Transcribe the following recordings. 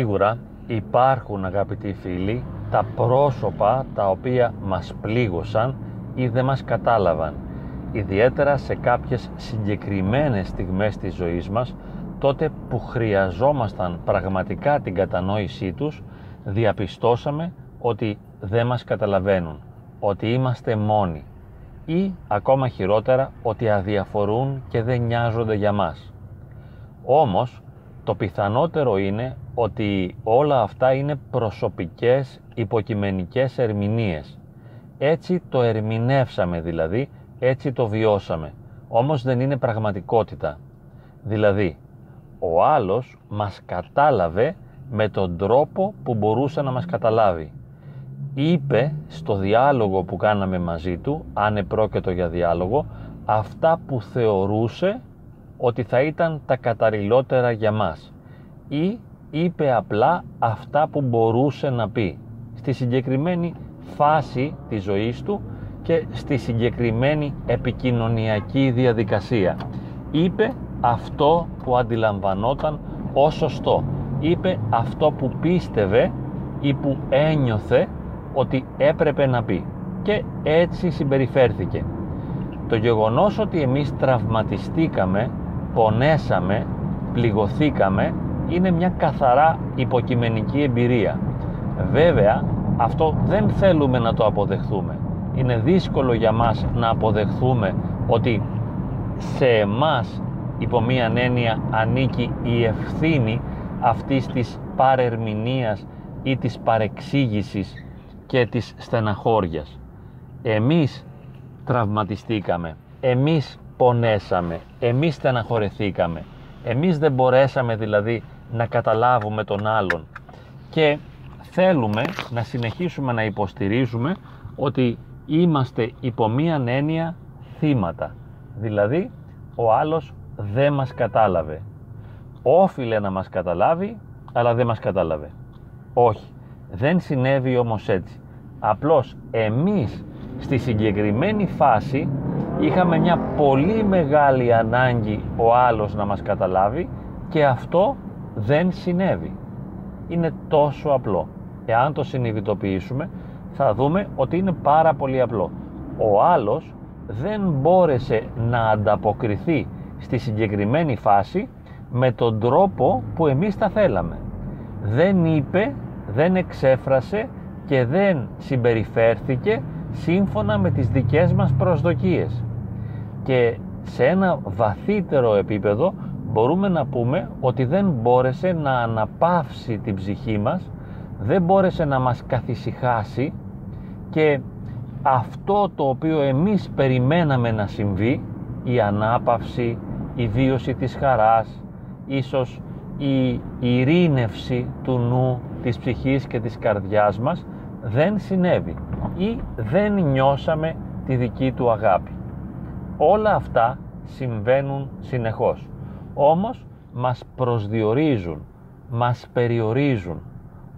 Σίγουρα υπάρχουν αγαπητοί φίλοι τα πρόσωπα τα οποία μας πλήγωσαν ή δεν μας κατάλαβαν ιδιαίτερα σε κάποιες συγκεκριμένες στιγμές της ζωής μας τότε που χρειαζόμασταν πραγματικά την κατανόησή τους διαπιστώσαμε ότι δεν μας καταλαβαίνουν ότι είμαστε μόνοι ή ακόμα χειρότερα ότι αδιαφορούν και δεν νοιάζονται για μας. Όμως το πιθανότερο είναι ότι όλα αυτά είναι προσωπικές υποκειμενικές ερμηνείες. Έτσι το ερμηνεύσαμε δηλαδή, έτσι το βιώσαμε. Όμως δεν είναι πραγματικότητα. Δηλαδή, ο άλλος μας κατάλαβε με τον τρόπο που μπορούσε να μας καταλάβει. Είπε στο διάλογο που κάναμε μαζί του, αν επρόκειτο για διάλογο, αυτά που θεωρούσε ότι θα ήταν τα καταλληλότερα για μας ή είπε απλά αυτά που μπορούσε να πει στη συγκεκριμένη φάση της ζωής του και στη συγκεκριμένη επικοινωνιακή διαδικασία. Είπε αυτό που αντιλαμβανόταν ως σωστό. Είπε αυτό που πίστευε ή που ένιωθε ότι έπρεπε να πει και έτσι συμπεριφέρθηκε. Το γεγονός ότι εμείς τραυματιστήκαμε, πονέσαμε, πληγωθήκαμε είναι μια καθαρά υποκειμενική εμπειρία. Βέβαια, αυτό δεν θέλουμε να το αποδεχθούμε. Είναι δύσκολο για μας να αποδεχθούμε ότι σε εμάς υπό μία έννοια ανήκει η ευθύνη αυτής της παρερμηνίας ή της παρεξήγησης και της στεναχώριας. Εμείς τραυματιστήκαμε, εμείς πονέσαμε, εμείς στεναχωρεθήκαμε, εμείς δεν μπορέσαμε δηλαδή να καταλάβουμε τον άλλον και θέλουμε να συνεχίσουμε να υποστηρίζουμε ότι είμαστε υπό μία έννοια θύματα. Δηλαδή ο άλλος δεν μας κατάλαβε. Όφιλε να μας καταλάβει αλλά δεν μας κατάλαβε. Όχι, δεν συνέβη όμως έτσι. Απλώς εμείς στη συγκεκριμένη φάση είχαμε μια πολύ μεγάλη ανάγκη ο άλλος να μας καταλάβει και αυτό δεν συνέβη. Είναι τόσο απλό. Εάν το συνειδητοποιήσουμε θα δούμε ότι είναι πάρα πολύ απλό. Ο άλλος δεν μπόρεσε να ανταποκριθεί στη συγκεκριμένη φάση με τον τρόπο που εμείς τα θέλαμε. Δεν είπε, δεν εξέφρασε και δεν συμπεριφέρθηκε σύμφωνα με τις δικές μας προσδοκίες. Και σε ένα βαθύτερο επίπεδο μπορούμε να πούμε ότι δεν μπόρεσε να αναπαύσει την ψυχή μας, δεν μπόρεσε να μας καθησυχάσει και αυτό το οποίο εμείς περιμέναμε να συμβεί, η ανάπαυση, η βίωση της χαράς, ίσως η ειρήνευση του νου, της ψυχής και της καρδιάς μας δεν συνέβη ή δεν νιώσαμε τη δική του αγάπη. Όλα αυτά συμβαίνουν συνεχώς όμως μας προσδιορίζουν, μας περιορίζουν.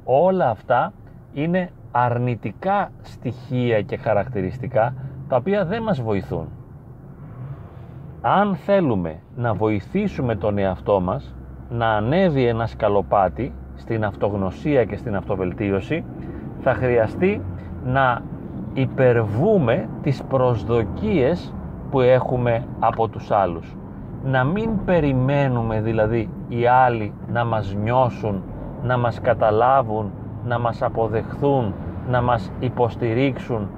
Όλα αυτά είναι αρνητικά στοιχεία και χαρακτηριστικά τα οποία δεν μας βοηθούν. Αν θέλουμε να βοηθήσουμε τον εαυτό μας να ανέβει ένα σκαλοπάτι στην αυτογνωσία και στην αυτοβελτίωση θα χρειαστεί να υπερβούμε τις προσδοκίες που έχουμε από τους άλλους να μην περιμένουμε δηλαδή οι άλλοι να μας νιώσουν, να μας καταλάβουν, να μας αποδεχθούν, να μας υποστηρίξουν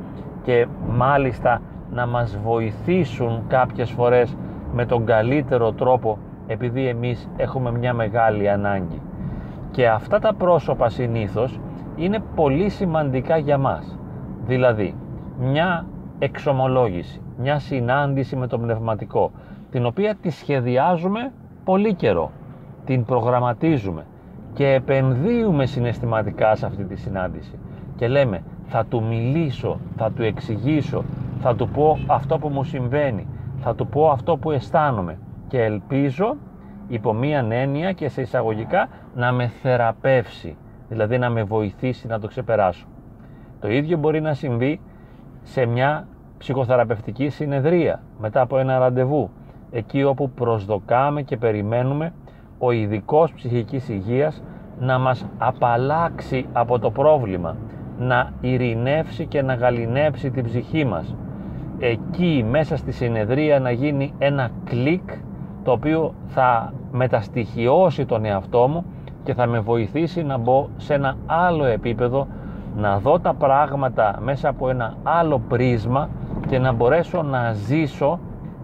και μάλιστα να μας βοηθήσουν κάποιες φορές με τον καλύτερο τρόπο επειδή εμείς έχουμε μια μεγάλη ανάγκη. Και αυτά τα πρόσωπα συνήθως είναι πολύ σημαντικά για μας. Δηλαδή, μια εξομολόγηση, μια συνάντηση με το πνευματικό, την οποία τη σχεδιάζουμε πολύ καιρό, την προγραμματίζουμε και επενδύουμε συναισθηματικά σε αυτή τη συνάντηση και λέμε θα του μιλήσω, θα του εξηγήσω, θα του πω αυτό που μου συμβαίνει, θα του πω αυτό που αισθάνομαι και ελπίζω υπό μία έννοια και σε εισαγωγικά να με θεραπεύσει, δηλαδή να με βοηθήσει να το ξεπεράσω. Το ίδιο μπορεί να συμβεί σε μια ψυχοθεραπευτική συνεδρία μετά από ένα ραντεβού εκεί όπου προσδοκάμε και περιμένουμε ο ειδικός ψυχικής υγείας να μας απαλλάξει από το πρόβλημα, να ειρηνεύσει και να γαλινέψει την ψυχή μας. Εκεί μέσα στη συνεδρία να γίνει ένα κλικ το οποίο θα μεταστοιχειώσει τον εαυτό μου και θα με βοηθήσει να μπω σε ένα άλλο επίπεδο, να δω τα πράγματα μέσα από ένα άλλο πρίσμα και να μπορέσω να ζήσω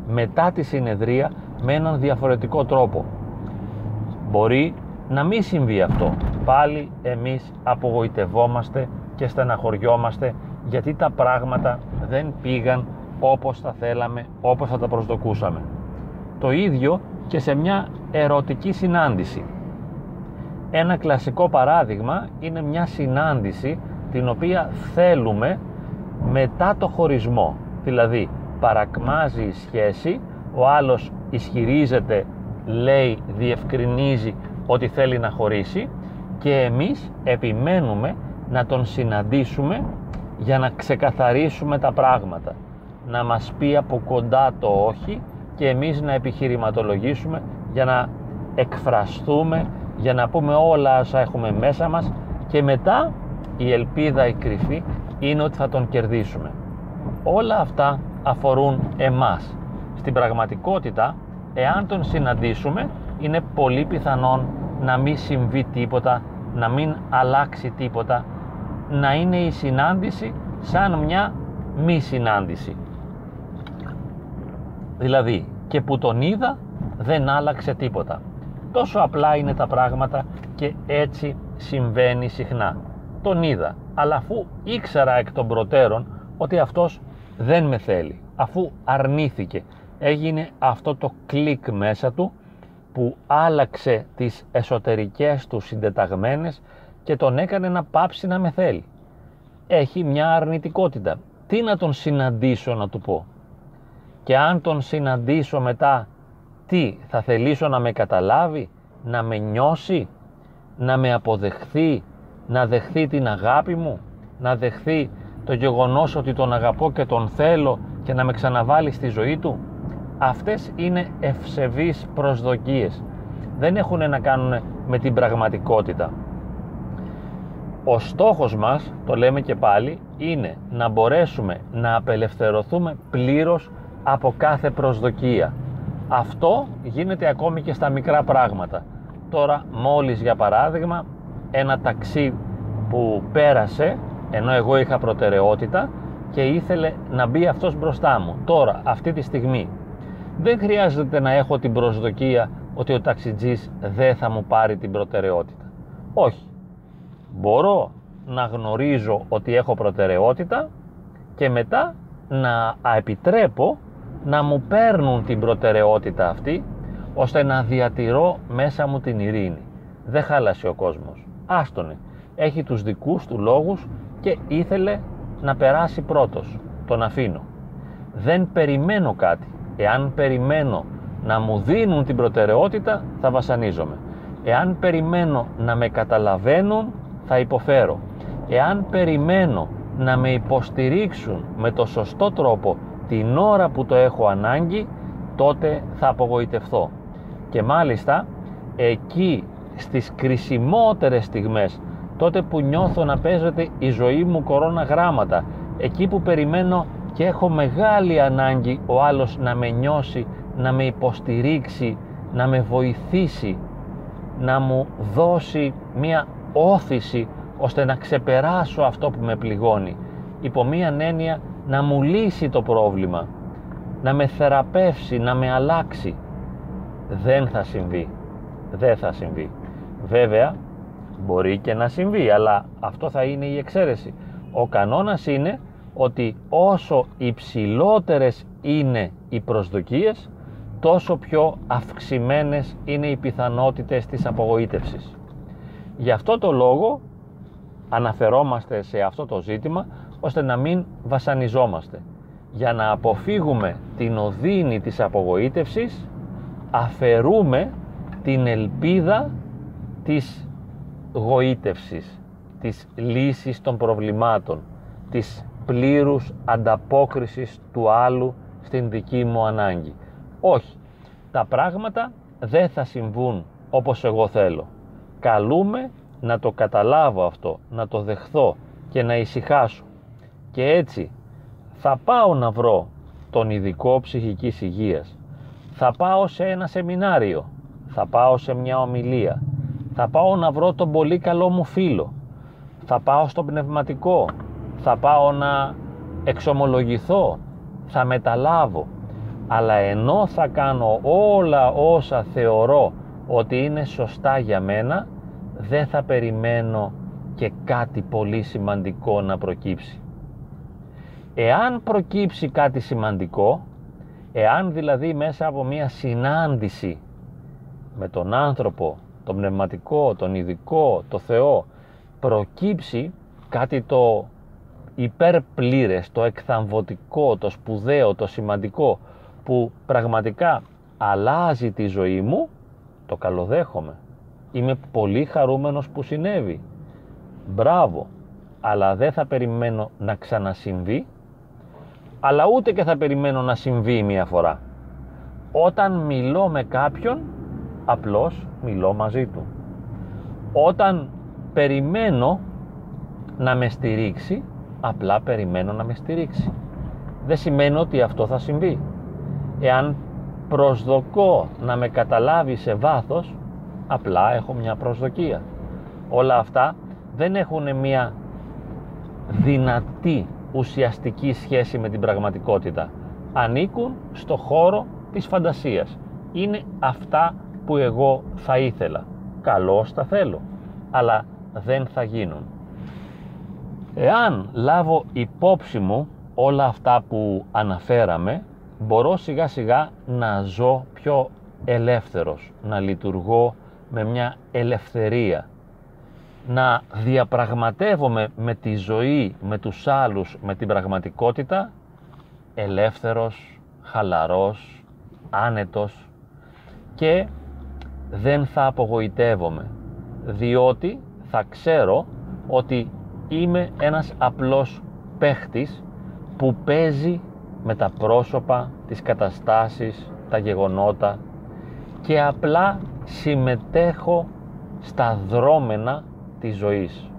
μετά τη συνεδρία με έναν διαφορετικό τρόπο. Μπορεί να μην συμβεί αυτό. Πάλι εμείς απογοητευόμαστε και στεναχωριόμαστε γιατί τα πράγματα δεν πήγαν όπως θα θέλαμε, όπως θα τα προσδοκούσαμε. Το ίδιο και σε μια ερωτική συνάντηση. Ένα κλασικό παράδειγμα είναι μια συνάντηση την οποία θέλουμε μετά το χωρισμό. Δηλαδή παρακμάζει η σχέση, ο άλλος ισχυρίζεται, λέει, διευκρινίζει ότι θέλει να χωρίσει και εμείς επιμένουμε να τον συναντήσουμε για να ξεκαθαρίσουμε τα πράγματα. Να μας πει από κοντά το όχι και εμείς να επιχειρηματολογήσουμε για να εκφραστούμε, για να πούμε όλα όσα έχουμε μέσα μας και μετά η ελπίδα η κρυφή είναι ότι θα τον κερδίσουμε. Όλα αυτά αφορούν εμάς. Στην πραγματικότητα, εάν τον συναντήσουμε, είναι πολύ πιθανόν να μην συμβεί τίποτα, να μην αλλάξει τίποτα, να είναι η συνάντηση σαν μια μη συνάντηση. Δηλαδή, και που τον είδα δεν άλλαξε τίποτα. Τόσο απλά είναι τα πράγματα και έτσι συμβαίνει συχνά. Τον είδα, αλλά αφού ήξερα εκ των προτέρων ότι αυτός δεν με θέλει, αφού αρνήθηκε, έγινε αυτό το κλικ μέσα του που άλλαξε τις εσωτερικές του συντεταγμένες και τον έκανε να πάψει να με θέλει. Έχει μια αρνητικότητα. Τι να τον συναντήσω να του πω; Και αν τον συναντήσω μετά, τι θα θελήσω να με καταλάβει, να με νιώσει, να με αποδεχθεί, να δεχθεί την αγάπη μου, να δεχθεί το γεγονός ότι τον αγαπώ και τον θέλω και να με ξαναβάλει στη ζωή του. Αυτές είναι ευσεβείς προσδοκίες. Δεν έχουν να κάνουν με την πραγματικότητα. Ο στόχος μας, το λέμε και πάλι, είναι να μπορέσουμε να απελευθερωθούμε πλήρως από κάθε προσδοκία. Αυτό γίνεται ακόμη και στα μικρά πράγματα. Τώρα μόλις για παράδειγμα ένα ταξί που πέρασε ενώ εγώ είχα προτεραιότητα και ήθελε να μπει αυτός μπροστά μου. Τώρα, αυτή τη στιγμή, δεν χρειάζεται να έχω την προσδοκία ότι ο ταξιτζής δεν θα μου πάρει την προτεραιότητα. Όχι. Μπορώ να γνωρίζω ότι έχω προτεραιότητα και μετά να επιτρέπω να μου παίρνουν την προτεραιότητα αυτή ώστε να διατηρώ μέσα μου την ειρήνη. Δεν χάλασε ο κόσμος. Άστονε. Έχει τους δικούς του λόγους και ήθελε να περάσει πρώτος. Τον αφήνω. Δεν περιμένω κάτι. Εάν περιμένω να μου δίνουν την προτεραιότητα θα βασανίζομαι. Εάν περιμένω να με καταλαβαίνουν θα υποφέρω. Εάν περιμένω να με υποστηρίξουν με το σωστό τρόπο την ώρα που το έχω ανάγκη τότε θα απογοητευθώ. Και μάλιστα εκεί στις κρισιμότερες στιγμές τότε που νιώθω να παίζεται η ζωή μου κορώνα γράμματα, εκεί που περιμένω και έχω μεγάλη ανάγκη ο άλλος να με νιώσει, να με υποστηρίξει, να με βοηθήσει, να μου δώσει μία όθηση ώστε να ξεπεράσω αυτό που με πληγώνει. Υπό μία έννοια να μου λύσει το πρόβλημα, να με θεραπεύσει, να με αλλάξει. Δεν θα συμβεί. Δεν θα συμβεί. Βέβαια, Μπορεί και να συμβεί, αλλά αυτό θα είναι η εξαίρεση. Ο κανόνας είναι ότι όσο υψηλότερες είναι οι προσδοκίες, τόσο πιο αυξημένες είναι οι πιθανότητες της απογοήτευσης. Γι' αυτό το λόγο αναφερόμαστε σε αυτό το ζήτημα, ώστε να μην βασανιζόμαστε. Για να αποφύγουμε την οδύνη της απογοήτευσης, αφαιρούμε την ελπίδα της γοήτευσης, της λύσης των προβλημάτων, της πλήρους ανταπόκρισης του άλλου στην δική μου ανάγκη. Όχι, τα πράγματα δεν θα συμβούν όπως εγώ θέλω. Καλούμε να το καταλάβω αυτό, να το δεχθώ και να ησυχάσω. Και έτσι θα πάω να βρω τον ειδικό ψυχικής υγείας. Θα πάω σε ένα σεμινάριο, θα πάω σε μια ομιλία, θα πάω να βρω τον πολύ καλό μου φίλο, θα πάω στο πνευματικό, θα πάω να εξομολογηθώ, θα μεταλάβω. Αλλά ενώ θα κάνω όλα όσα θεωρώ ότι είναι σωστά για μένα, δεν θα περιμένω και κάτι πολύ σημαντικό να προκύψει. Εάν προκύψει κάτι σημαντικό, εάν δηλαδή μέσα από μια συνάντηση με τον άνθρωπο, τον πνευματικό, τον ειδικό, το Θεό, προκύψει κάτι το υπερπλήρες, το εκθαμβωτικό, το σπουδαίο, το σημαντικό που πραγματικά αλλάζει τη ζωή μου, το καλοδέχομαι. Είμαι πολύ χαρούμενος που συνέβη. Μπράβο. Αλλά δεν θα περιμένω να ξανασυμβεί, αλλά ούτε και θα περιμένω να συμβεί μία φορά. Όταν μιλώ με κάποιον, απλώς μιλώ μαζί του. Όταν περιμένω να με στηρίξει, απλά περιμένω να με στηρίξει. Δεν σημαίνει ότι αυτό θα συμβεί. Εάν προσδοκώ να με καταλάβει σε βάθος, απλά έχω μια προσδοκία. Όλα αυτά δεν έχουν μια δυνατή ουσιαστική σχέση με την πραγματικότητα. Ανήκουν στο χώρο της φαντασίας. Είναι αυτά που εγώ θα ήθελα. Καλώς τα θέλω. Αλλά δεν θα γίνουν. Εάν λάβω υπόψη μου όλα αυτά που αναφέραμε, μπορώ σιγά σιγά να ζω πιο ελεύθερος, να λειτουργώ με μια ελευθερία, να διαπραγματεύομαι με τη ζωή, με τους άλλους, με την πραγματικότητα, ελεύθερος, χαλαρός, άνετος και δεν θα απογοητεύομαι, διότι θα ξέρω ότι είμαι ένας απλός παίχτης που παίζει με τα πρόσωπα, τις καταστάσεις, τα γεγονότα και απλά συμμετέχω στα δρόμενα της ζωής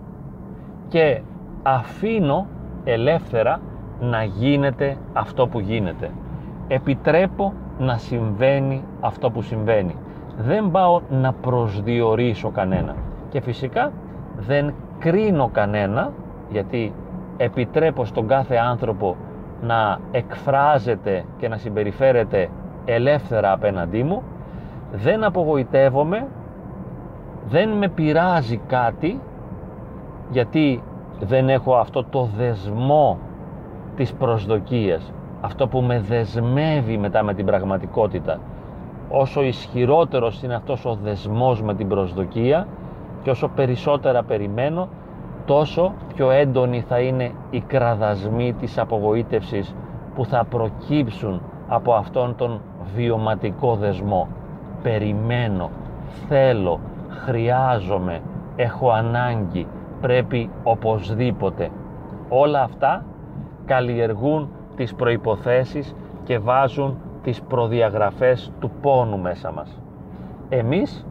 και αφήνω ελεύθερα να γίνεται αυτό που γίνεται. Επιτρέπω να συμβαίνει αυτό που συμβαίνει. Δεν πάω να προσδιορίσω κανένα. Και φυσικά δεν κρίνω κανένα γιατί επιτρέπω στον κάθε άνθρωπο να εκφράζεται και να συμπεριφέρεται ελεύθερα απέναντί μου. Δεν απογοητεύομαι. Δεν με πειράζει κάτι γιατί δεν έχω αυτό το δεσμό της προσδοκίας. Αυτό που με δεσμεύει μετά με την πραγματικότητα όσο ισχυρότερος είναι αυτός ο δεσμός με την προσδοκία και όσο περισσότερα περιμένω τόσο πιο έντονη θα είναι η κραδασμή της απογοήτευσης που θα προκύψουν από αυτόν τον βιωματικό δεσμό. Περιμένω, θέλω, χρειάζομαι, έχω ανάγκη, πρέπει οπωσδήποτε. Όλα αυτά καλλιεργούν τις προϋποθέσεις και βάζουν τις προδιαγραφές του πόνου μέσα μας. Εμείς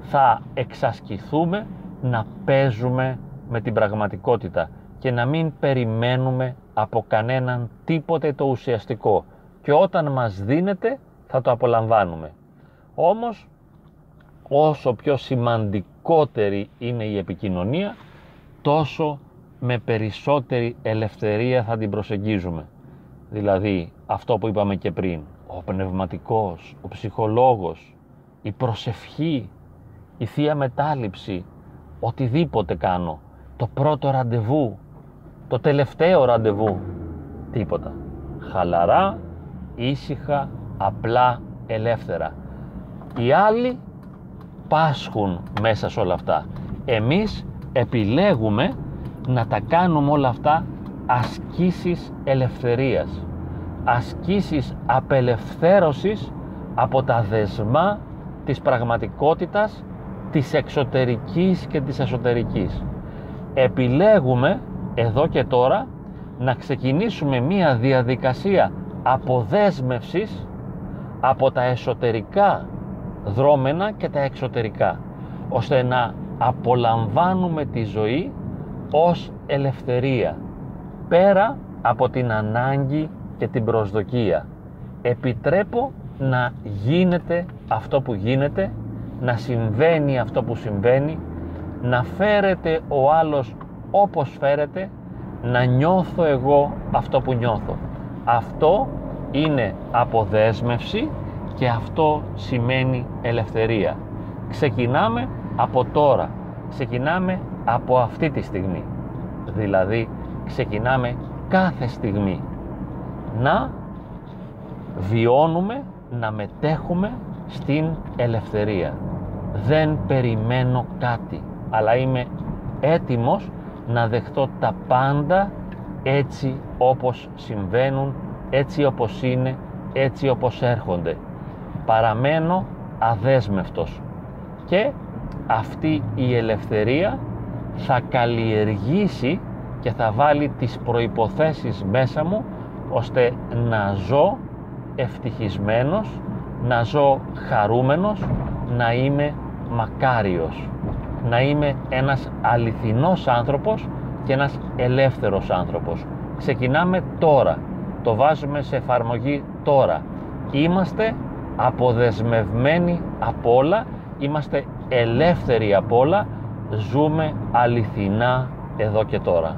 θα εξασκηθούμε να παίζουμε με την πραγματικότητα και να μην περιμένουμε από κανέναν τίποτε το ουσιαστικό και όταν μας δίνεται θα το απολαμβάνουμε. Όμως όσο πιο σημαντικότερη είναι η επικοινωνία τόσο με περισσότερη ελευθερία θα την προσεγγίζουμε. Δηλαδή αυτό που είπαμε και πριν, ο πνευματικός, ο ψυχολόγος, η προσευχή, η Θεία Μετάληψη, οτιδήποτε κάνω, το πρώτο ραντεβού, το τελευταίο ραντεβού, τίποτα. Χαλαρά, ήσυχα, απλά, ελεύθερα. Οι άλλοι πάσχουν μέσα σε όλα αυτά. Εμείς επιλέγουμε να τα κάνουμε όλα αυτά ασκήσεις ελευθερίας. Ασκήσεις απελευθέρωσης από τα δεσμά της πραγματικότητας της εξωτερικής και της εσωτερικής. Επιλέγουμε εδώ και τώρα να ξεκινήσουμε μία διαδικασία αποδέσμευσης από τα εσωτερικά δρόμενα και τα εξωτερικά ώστε να απολαμβάνουμε τη ζωή ως ελευθερία πέρα από την ανάγκη και την προσδοκία. Επιτρέπω να γίνεται αυτό που γίνεται να συμβαίνει αυτό που συμβαίνει να φέρεται ο άλλος όπως φέρεται να νιώθω εγώ αυτό που νιώθω. Αυτό είναι αποδέσμευση και αυτό σημαίνει ελευθερία. Ξεκινάμε από τώρα. Ξεκινάμε από αυτή τη στιγμή. Δηλαδή ξεκινάμε κάθε στιγμή να βιώνουμε να μετέχουμε στην ελευθερία. Δεν περιμένω κάτι αλλά είμαι έτοιμος να δεχτώ τα πάντα έτσι όπως συμβαίνουν έτσι όπως είναι έτσι όπως έρχονται. Παραμένω αδέσμευτος. Και αυτή η ελευθερία θα καλλιεργήσει και θα βάλει τις προϋποθέσεις μέσα μου ώστε να ζω ευτυχισμένος, να ζω χαρούμενος, να είμαι μακάριος, να είμαι ένας αληθινός άνθρωπος και ένας ελεύθερος άνθρωπος. Ξεκινάμε τώρα, το βάζουμε σε εφαρμογή τώρα. Είμαστε αποδεσμευμένοι από όλα, είμαστε ελεύθεροι από όλα, ζούμε αληθινά εδώ και τώρα.